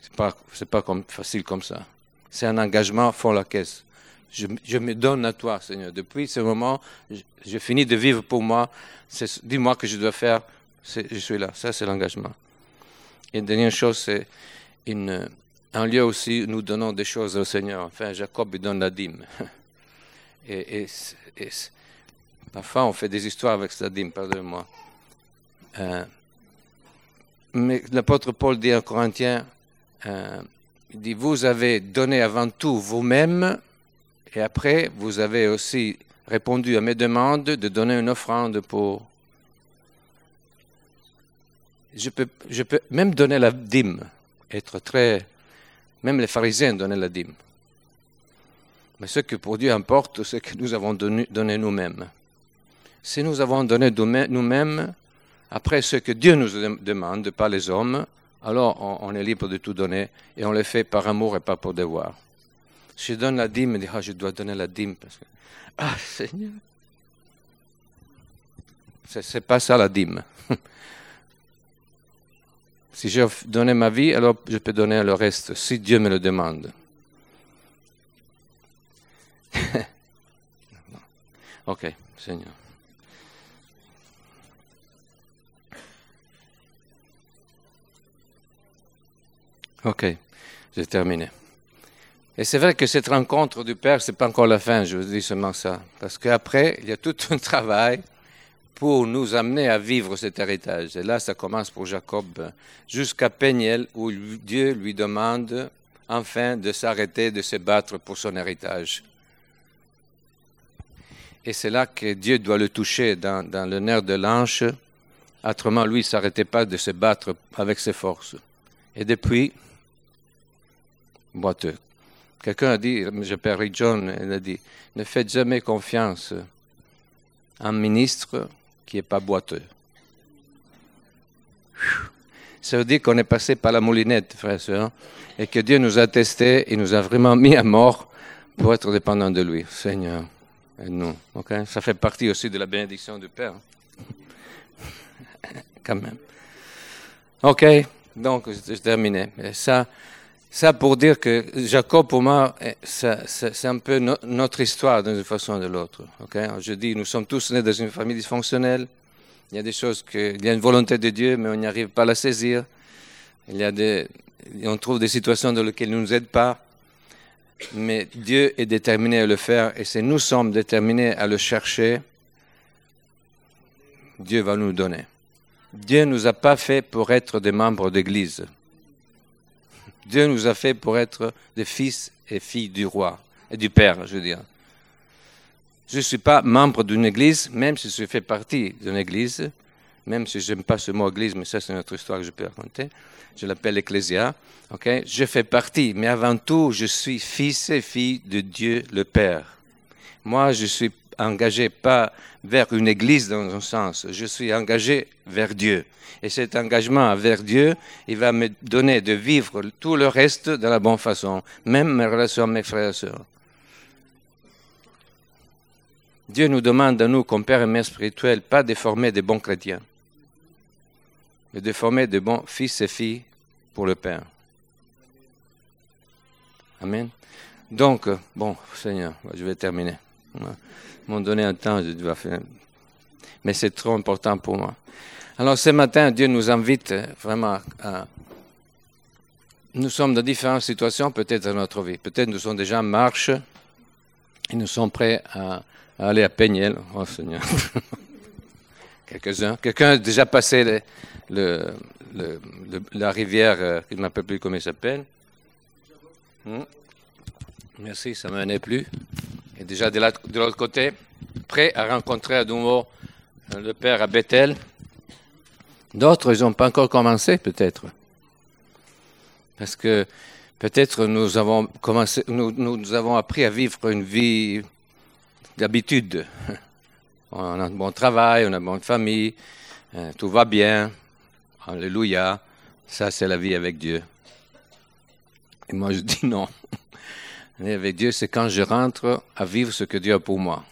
C'est pas, c'est pas facile comme ça. C'est un engagement fond la caisse. Je, me donne à toi, Seigneur. Depuis ce moment, j'ai fini de vivre pour moi. Dis-moi que je dois faire. Je suis là. Ça, c'est l'engagement. Et dernière chose, c'est une, un lieu aussi, nous donnons des choses au Seigneur. Enfin, Jacob, donne la dîme. Et, parfois, on fait des histoires avec cette dîme, pardonnez-moi. Euh, mais l'apôtre Paul dit en Corinthiens, euh, il dit, vous avez donné avant tout vous-même, et après, vous avez aussi répondu à mes demandes de donner une offrande pour... Je peux même donner la dîme, être très même les pharisiens donnaient la dîme. Mais ce que pour Dieu importe, c'est que nous avons donné, nous-mêmes. Si nous avons donné nous-mêmes, après ce que Dieu nous demande, pas les hommes, alors on, est libre de tout donner et on le fait par amour et pas pour devoir. Si je donne la dîme, je dis, ah, je dois donner la dîme parce que, ah, Seigneur. C'est pas ça la dîme. Si j'ai donné ma vie, alors je peux donner le reste, si Dieu me le demande. ok, Seigneur. Ok, j'ai terminé. Et c'est vrai que cette rencontre du Père, c'est pas encore la fin, je vous dis seulement ça. Parce qu'après, il y a tout un travail pour nous amener à vivre cet héritage. Et là, ça commence pour Jacob jusqu'à Péniel, où Dieu lui demande enfin de s'arrêter de se battre pour son héritage. Et c'est là que Dieu doit le toucher dans, le nerf de l'anche. Autrement, lui, ne s'arrêtait pas de se battre avec ses forces. Et depuis, boiteux. Quelqu'un a dit, je Rick John, il a dit, ne faites jamais confiance à un ministre qui n'est pas boiteux. Ça veut dire qu'on est passé par la moulinette, frère et soeur, et que Dieu nous a testés et nous a vraiment mis à mort pour être dépendants de lui. Seigneur, nous. Ça fait partie aussi de la bénédiction du Père. Quand même. OK, donc je terminé. Ça, ça pour dire que Jacob, pour moi, c'est un peu notre histoire d'une façon ou de l'autre. Je dis, nous sommes tous nés dans une famille dysfonctionnelle. Il y a des choses que, il y a une volonté de Dieu, mais on n'y arrive pas à la saisir. Il y a des, on trouve des situations dans lesquelles il ne nous aide pas. Mais Dieu est déterminé à le faire et si nous sommes déterminés à le chercher, Dieu va nous donner. Dieu ne nous a pas fait pour être des membres d'Église. Dieu nous a fait pour être des fils et filles du roi. et du Père, je veux dire. Je ne suis pas membre d'une église, même si je fais partie d'une église, même si je n'aime pas ce mot église, mais ça c'est une autre histoire que je peux raconter. Je l'appelle ecclésia. ok? Je fais partie, mais avant tout, je suis fils et fille de Dieu le Père. Moi, je suis engagé pas vers une église dans un sens, je suis engagé vers Dieu. Et cet engagement vers Dieu, il va me donner de vivre tout le reste de la bonne façon, même mes relations avec mes frères et sœurs. Dieu nous demande à nous, comme Père et Mère spirituel, pas de former des bons chrétiens, mais de former des bons fils et filles pour le Père. Amen. Donc, bon, Seigneur, je vais terminer. M'ont donné un temps, je dois faire. Mais c'est trop important pour moi. Alors ce matin, Dieu nous invite vraiment à... Nous sommes dans différentes situations peut-être dans notre vie. Peut-être nous sommes déjà en marche et nous sommes prêts à, aller à Peignel. Oh Seigneur. Quelques-uns. Quelqu'un a déjà passé la rivière, euh, je ne m'appelle plus comment il s'appelle. Hmm? Merci, ça ne m'en est plus. Déjà de l'autre côté, prêt à rencontrer à nouveau euh, le Père à Bethel. D'autres, ils n'ont pas encore commencé, peut-être. Parce que peut-être nous avons appris à vivre une vie d'habitude. On a un bon travail, on a une bonne famille, euh, tout va bien. Alléluia. Ça, c'est la vie avec Dieu. Et moi, je dis non. Avec Dieu, c'est quand je rentre à vivre ce que Dieu a pour moi.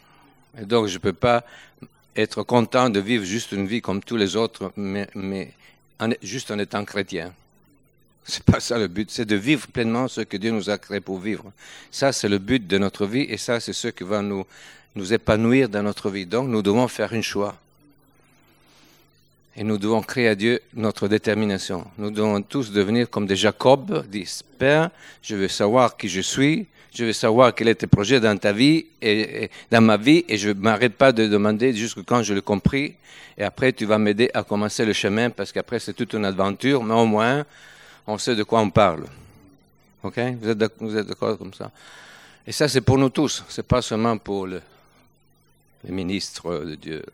Et donc, je ne peux pas être content de vivre juste une vie comme tous les autres, mais, mais juste en étant chrétien. C'est pas ça le but, c'est de vivre pleinement ce que Dieu nous a créé pour vivre. Ça, c'est le but de notre vie et ça, c'est ce qui va nous, nous épanouir dans notre vie. Donc, nous devons faire un choix. Et nous devons créer à Dieu notre détermination. Nous devons tous devenir comme des Jacob, disent Père, je veux savoir qui je suis, je veux savoir quel est tes projets dans ta vie et, dans ma vie, et je ne m'arrête pas de demander jusqu'à quand je l'ai compris. Et après, tu vas m'aider à commencer le chemin, parce qu'après, c'est toute une aventure, mais au moins, on sait de quoi on parle. OK? Vous êtes d'accord comme ça? Et ça, c'est pour nous tous. C'est pas seulement pour le, les ministres de Dieu.